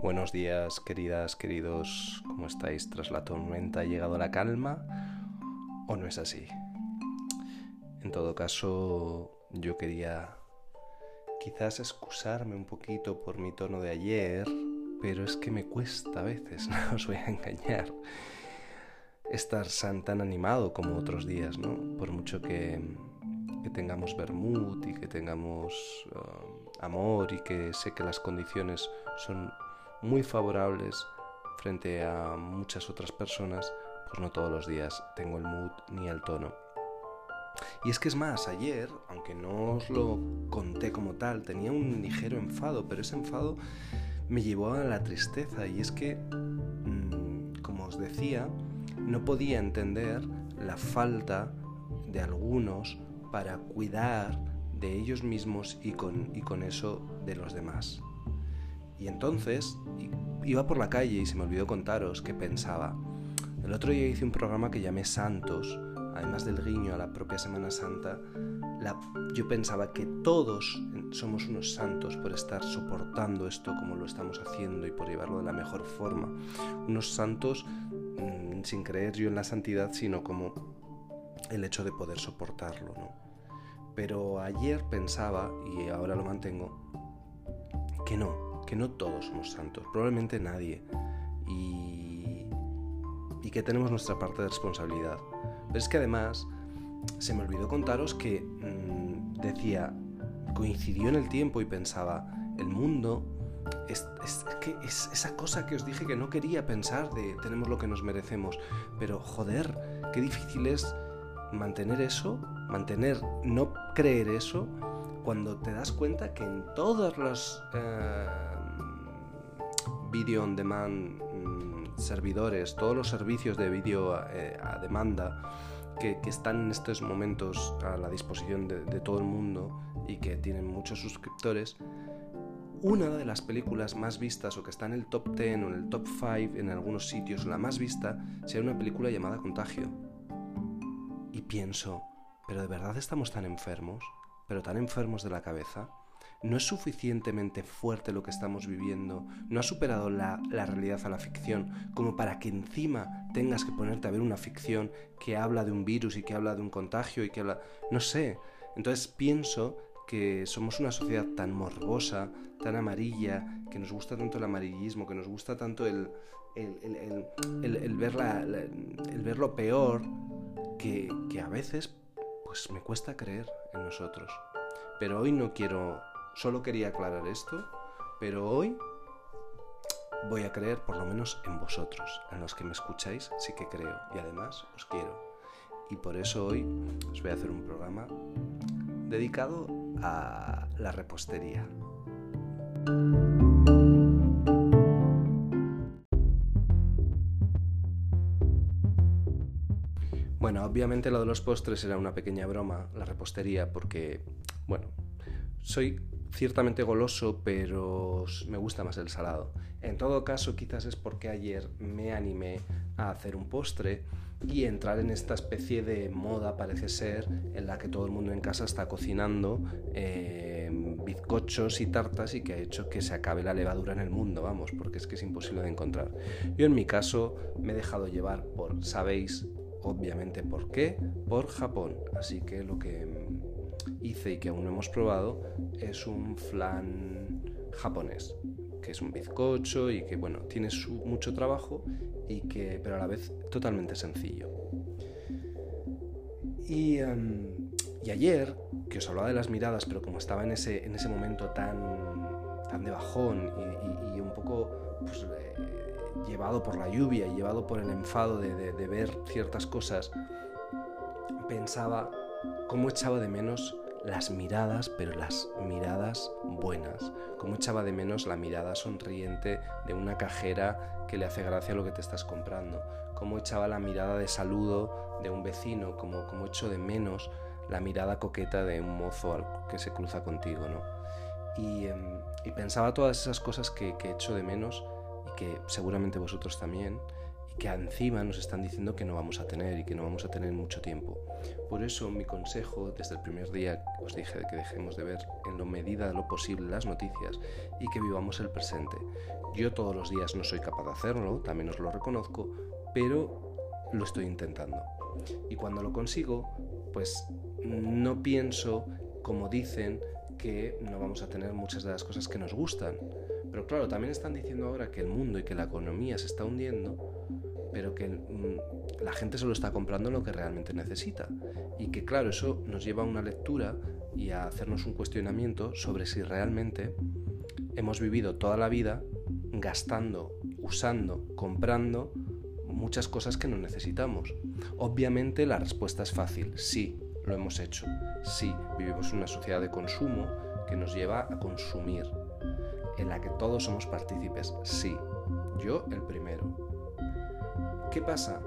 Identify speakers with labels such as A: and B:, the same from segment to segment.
A: Buenos días, queridas, queridos, ¿cómo estáis? ¿Tras la tormenta ha llegado la calma? ¿O no es así? En todo caso, yo quería quizás excusarme un poquito por mi tono de ayer, pero es que me cuesta a veces, no os voy a engañar, estar tan animado como otros días, ¿no? Por mucho que, tengamos vermut y que tengamos uh, amor y que sé que las condiciones son muy favorables frente a muchas otras personas, pues no todos los días tengo el mood ni el tono. Y es que es más, ayer, aunque no os lo conté como tal, tenía un ligero enfado, pero ese enfado me llevó a la tristeza y es que, mm, como os decía, no podía entender la falta de algunos para cuidar de ellos mismos y con, y con eso de los demás. Y entonces iba por la calle y se me olvidó contaros que pensaba. El otro día hice un programa que llamé Santos, además del guiño a la propia Semana Santa. yo pensaba que todos somos unos santos por estar soportando esto como lo estamos haciendo y por llevarlo de la mejor forma. Unos santos mm, sin creer yo en la santidad, sino como el hecho de poder soportarlo. ¿no? Pero ayer pensaba, y ahora lo mantengo, que no, que no todos somos santos, probablemente nadie, y, y que tenemos nuestra parte de responsabilidad. Pero es que además se me olvidó contaros que mm, decía, coincidió en el tiempo y pensaba, el mundo es, es, que es esa cosa que os dije que no quería pensar de tenemos lo que nos merecemos, pero joder, qué difícil es mantener eso, mantener, no creer eso, cuando te das cuenta que en todos los... Eh, video on demand mm, servidores, todos los servicios de vídeo eh, a demanda que, están en estos momentos a la disposición de, de, todo el mundo y que tienen muchos suscriptores, una de las películas más vistas o que está en el top 10 o en el top 5 en algunos sitios, la más vista, sea una película llamada Contagio. Y pienso, ¿pero de verdad estamos tan enfermos? ¿Pero tan enfermos de la cabeza? No es suficientemente fuerte lo que estamos viviendo, no ha superado la, realidad a la ficción, como para que encima tengas que ponerte a ver una ficción que habla de un virus y que habla de un contagio y que habla... No sé. Entonces pienso que somos una sociedad tan morbosa, tan amarilla, que nos gusta tanto el amarillismo, que nos gusta tanto el, el, ver, el ver lo peor, que, que a veces pues me cuesta creer en nosotros. Pero hoy no quiero Solo quería aclarar esto, pero hoy voy a creer por lo menos en vosotros, en los que me escucháis, sí que creo y además os quiero. Y por eso hoy os voy a hacer un programa dedicado a la repostería. Bueno, obviamente lo de los postres era una pequeña broma, la repostería, porque, bueno, soy ciertamente goloso, pero me gusta más el salado. En todo caso, quizás es porque ayer me animé a hacer un postre y entrar en esta especie de moda, parece ser, en la que todo el mundo en casa está cocinando eh, bizcochos y tartas y que ha hecho que se acabe la levadura en el mundo, vamos, porque es que es imposible de encontrar. Yo en mi caso me he dejado llevar por, sabéis, obviamente por qué, por Japón. Así que lo que hice y que aún no hemos probado es un flan japonés, que es un bizcocho y que bueno, tiene mucho trabajo y que pero a la vez totalmente sencillo. Y, em, y ayer, que os hablaba de las miradas, pero como estaba en ese, en ese momento tan, tan de bajón y, un poco pues, eh, llevado por la lluvia y llevado por el enfado de ver ciertas cosas, pensaba cómo echaba de menos las miradas, pero las miradas buenas. Cómo echaba de menos la mirada sonriente de una cajera que le hace gracia lo que te estás comprando. Cómo echaba la mirada de saludo de un vecino, como, como echo de menos la mirada coqueta de un mozo que se cruza contigo, ¿no? Y, em, pensaba todas esas cosas que, que echo de menos y que seguramente vosotros también y que encima nos están diciendo que no vamos a tener y que no vamos a tener mucho tiempo. Por eso mi consejo desde el primer día os dije que dejemos de ver en lo medida de lo posible las noticias y que vivamos el presente. Yo todos los días no soy capaz de hacerlo, también os lo reconozco, pero lo estoy intentando. Y cuando lo consigo, pues no pienso, como dicen, que no vamos a tener muchas de las cosas que nos gustan. Pero claro, también están diciendo ahora que el mundo y que la economía se está hundiendo, pero que mm, la gente solo está comprando lo que realmente necesita. Y que claro, eso nos lleva a una lectura y a hacernos un cuestionamiento sobre si realmente hemos vivido toda la vida gastando, usando, comprando muchas cosas que no necesitamos. Obviamente la respuesta es fácil, sí, lo hemos hecho. Sí, vivimos una sociedad de consumo que nos lleva a consumir, en la que todos somos partícipes, sí, yo el primero. ¿Qué pasa?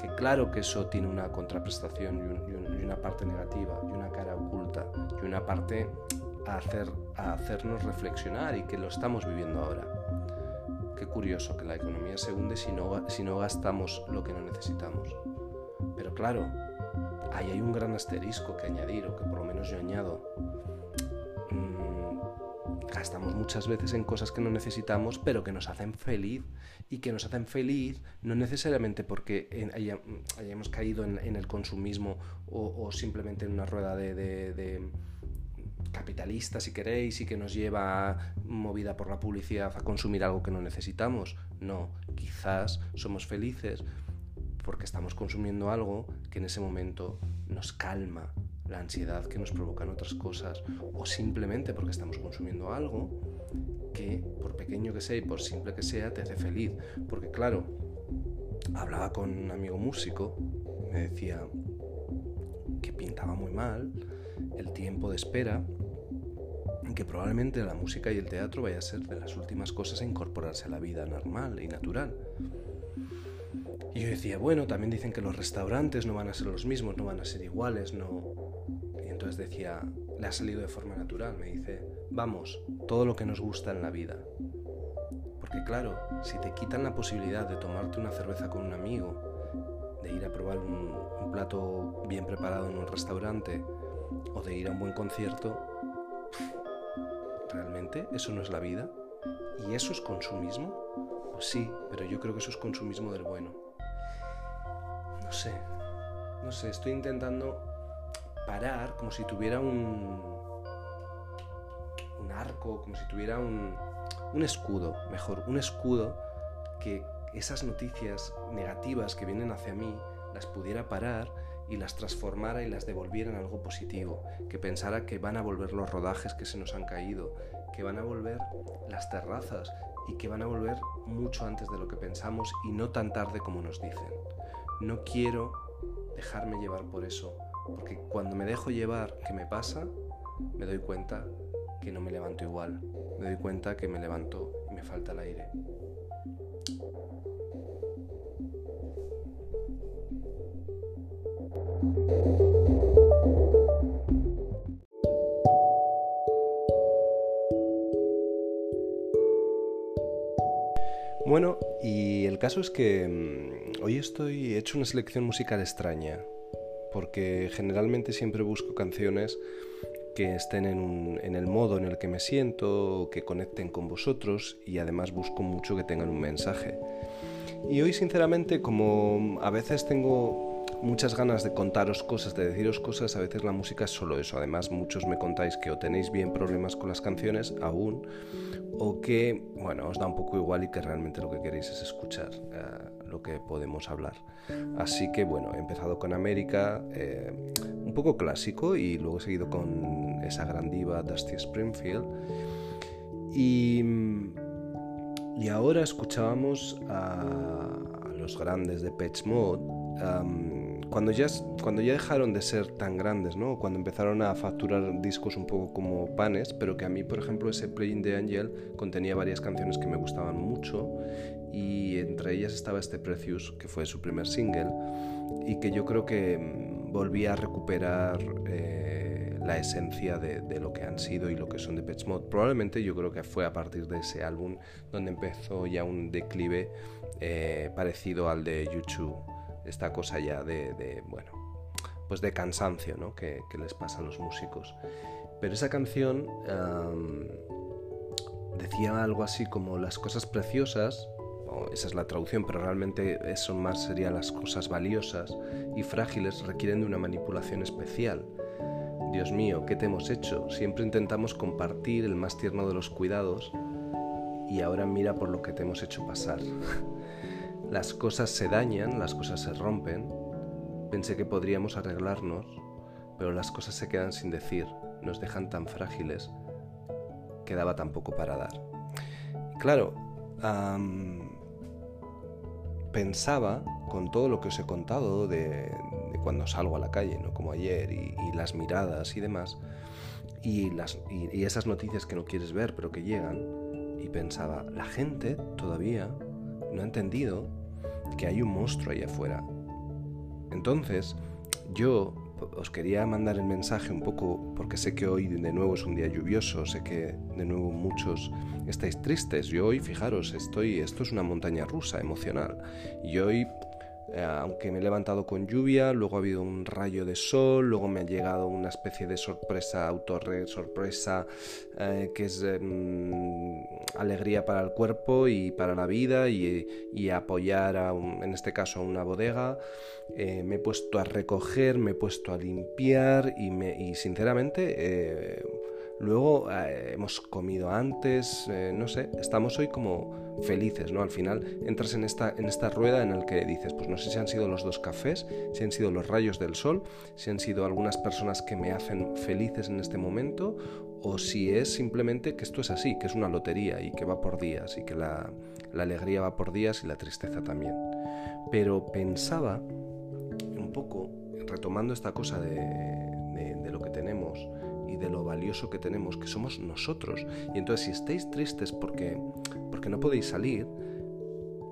A: Que claro que eso tiene una contraprestación y, una parte negativa y una cara oculta y una parte a, hacer, a hacernos reflexionar y que lo estamos viviendo ahora. Qué curioso que la economía se hunde si no, si no gastamos lo que no necesitamos. Pero claro, ahí hay un gran asterisco que añadir, o que por lo menos yo añado. Gastamos muchas veces en cosas que no necesitamos, pero que nos hacen feliz. Y que nos hacen feliz no necesariamente porque hayamos caído en, el consumismo o, simplemente en una rueda de, de capitalista, si queréis, y que nos lleva movida por la publicidad a consumir algo que no necesitamos. No, quizás somos felices porque estamos consumiendo algo que en ese momento nos calma la ansiedad que nos provocan otras cosas o simplemente porque estamos consumiendo algo que por pequeño que sea y por simple que sea te hace feliz. Porque claro, hablaba con un amigo músico, me decía que pintaba muy mal el tiempo de espera que probablemente la música y el teatro vaya a ser de las últimas cosas a incorporarse a la vida normal y natural. Y yo decía, bueno, también dicen que los restaurantes no van a ser los mismos, no van a ser iguales, no. Entonces decía, le ha salido de forma natural, me dice, vamos, todo lo que nos gusta en la vida. Porque claro, si te quitan la posibilidad de tomarte una cerveza con un amigo, de ir a probar un, un plato bien preparado en un restaurante o de ir a un buen concierto, ¿realmente eso no es la vida? ¿Y eso es consumismo? Pues sí, pero yo creo que eso es consumismo del bueno. No sé, no sé, estoy intentando parar como si tuviera un, un arco, como si tuviera un, un escudo, mejor, un escudo que esas noticias negativas que vienen hacia mí las pudiera parar y las transformara y las devolviera en algo positivo, que pensara que van a volver los rodajes que se nos han caído, que van a volver las terrazas y que van a volver mucho antes de lo que pensamos y no tan tarde como nos dicen. No quiero dejarme llevar por eso, porque cuando me dejo llevar, ¿qué me pasa? Me doy cuenta que no me levanto igual, me doy cuenta que me levanto y me falta el aire. Bueno, y el caso es que mm, hoy estoy he hecho una selección musical extraña, porque generalmente siempre busco canciones que estén en, el modo en el que me siento, que conecten con vosotros y además busco mucho que tengan un mensaje. Y hoy sinceramente como a veces tengo muchas ganas de contaros cosas, de deciros cosas, a veces la música es solo eso. Además muchos me contáis que o tenéis bien problemas con las canciones aún o que, bueno, os da un poco igual y que realmente lo que queréis es escuchar eh, lo que podemos hablar. Así que, bueno, he empezado con América, eh, un poco clásico, y luego he seguido con esa gran diva Dusty Springfield. Y, y ahora escuchábamos a, los grandes de Patch Mode cuando ya, cuando ya dejaron de ser tan grandes, ¿no? Cuando empezaron a facturar discos un poco como panes, pero que a mí, por ejemplo, ese Playing the Angel contenía varias canciones que me gustaban mucho y entre ellas estaba este Precious, que fue su primer single y que yo creo que mm, volvía a recuperar eh, la esencia de, lo que han sido y lo que son de Pet. Probablemente yo creo que fue a partir de ese álbum donde empezó ya un declive eh, parecido al de YouTube. Esta cosa ya de, bueno, pues de cansancio ¿no? que, les pasa a los músicos. Pero esa canción decía algo así como las cosas preciosas esa es la traducción, pero realmente eso más sería las cosas valiosas y frágiles requieren de una manipulación especial. Dios mío, ¿qué te hemos hecho? Siempre intentamos compartir el más tierno de los cuidados y ahora mira por lo que te hemos hecho pasar. las cosas se dañan, las cosas se rompen. Pensé que podríamos arreglarnos, pero las cosas se quedan sin decir, nos dejan tan frágiles que daba tan poco para dar. Claro, pensaba, con todo lo que os he contado de, cuando salgo a la calle, ¿no? como ayer, y, las miradas y demás, y, las, y, esas noticias que no quieres ver pero que llegan, y pensaba, la gente todavía no ha entendido que hay un monstruo ahí afuera. Entonces, yo os quería mandar el mensaje un poco, porque sé que hoy de nuevo es un día lluvioso, sé que de nuevo muchos estáis tristes. Yo hoy, fijaros, estoy, esto es una montaña rusa emocional. Y hoy eh, aunque me he levantado con lluvia, luego ha habido un rayo de sol, luego me ha llegado una especie de sorpresa, autorre sorpresa, eh, que es em, alegría para el cuerpo y para la vida y, apoyar, en este caso, a una bodega. Eh, me he puesto a recoger, me he puesto a limpiar y, me, y sinceramente Luego eh, hemos comido antes, eh, no sé, estamos hoy como felices, ¿no? Al final entras en esta, en esta rueda en la que dices, pues no sé si han sido los dos cafés, si han sido los rayos del sol, si han sido algunas personas que me hacen felices en este momento, o si es simplemente que esto es así, que es una lotería y que va por días y que la, alegría va por días y la tristeza también. Pero pensaba un poco, retomando esta cosa de de lo valioso que tenemos, que somos nosotros. Y entonces si estáis tristes porque, porque no podéis salir,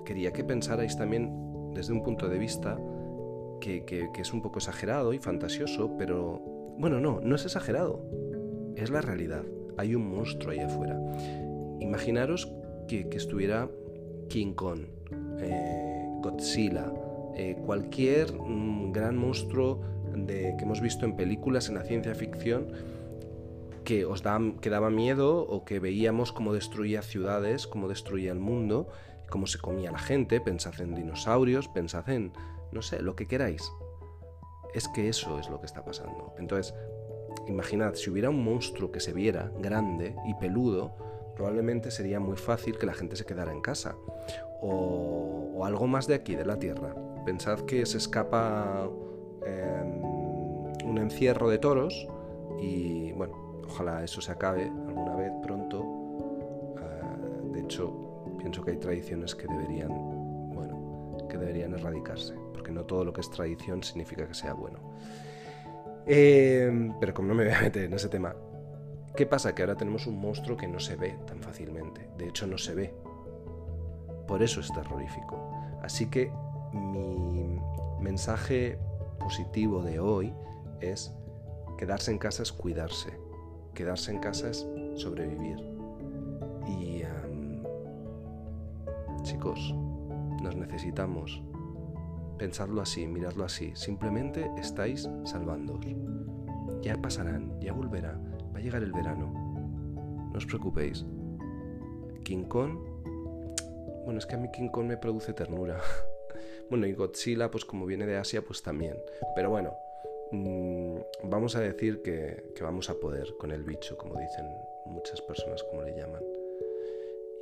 A: quería que pensarais también desde un punto de vista que, que, es un poco exagerado y fantasioso, pero bueno, no, no es exagerado, es la realidad. Hay un monstruo ahí afuera. Imaginaros que, que estuviera King Kong, eh, Godzilla, eh, cualquier mm, gran monstruo de, que hemos visto en películas, en la ciencia ficción, que os que daba miedo o que veíamos cómo destruía ciudades, cómo destruía el mundo, cómo se comía la gente, pensad en dinosaurios, pensad en, no sé, lo que queráis. Es que eso es lo que está pasando. Entonces, imaginad, si hubiera un monstruo que se viera grande y peludo, probablemente sería muy fácil que la gente se quedara en casa. O, algo más de aquí, de la Tierra. Pensad que se escapa em, un encierro de toros y, bueno, Ojalá eso se acabe alguna vez pronto. Ah, de hecho, pienso que hay tradiciones que deberían, bueno, que deberían erradicarse, porque no todo lo que es tradición significa que sea bueno. Eh, pero como no me voy a meter en ese tema, ¿qué pasa? Que ahora tenemos un monstruo que no se ve tan fácilmente. De hecho, no se ve. Por eso es terrorífico. Así que mi mensaje positivo de hoy es quedarse en casa es cuidarse quedarse en casa es sobrevivir. Y chicos, nos necesitamos. Pensadlo así, miradlo así. Simplemente estáis salvándoos. Ya pasarán, ya volverá, va a llegar el verano. No os preocupéis. King Kong. Bueno, es que a mí King Kong me produce ternura. bueno, y Godzilla, pues como viene de Asia, pues también. Pero bueno, Mm, vamos a decir que, vamos a poder con el bicho, como dicen muchas personas, como le llaman.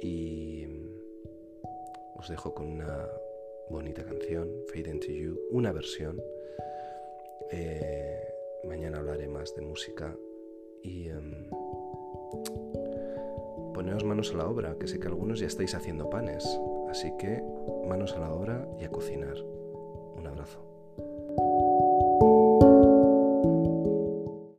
A: Y os dejo con una bonita canción, Fade into You, una versión. Eh, mañana hablaré más de música y um, poneos manos a la obra, que sé que algunos ya estáis haciendo panes, así que manos a la obra y a cocinar. Un abrazo.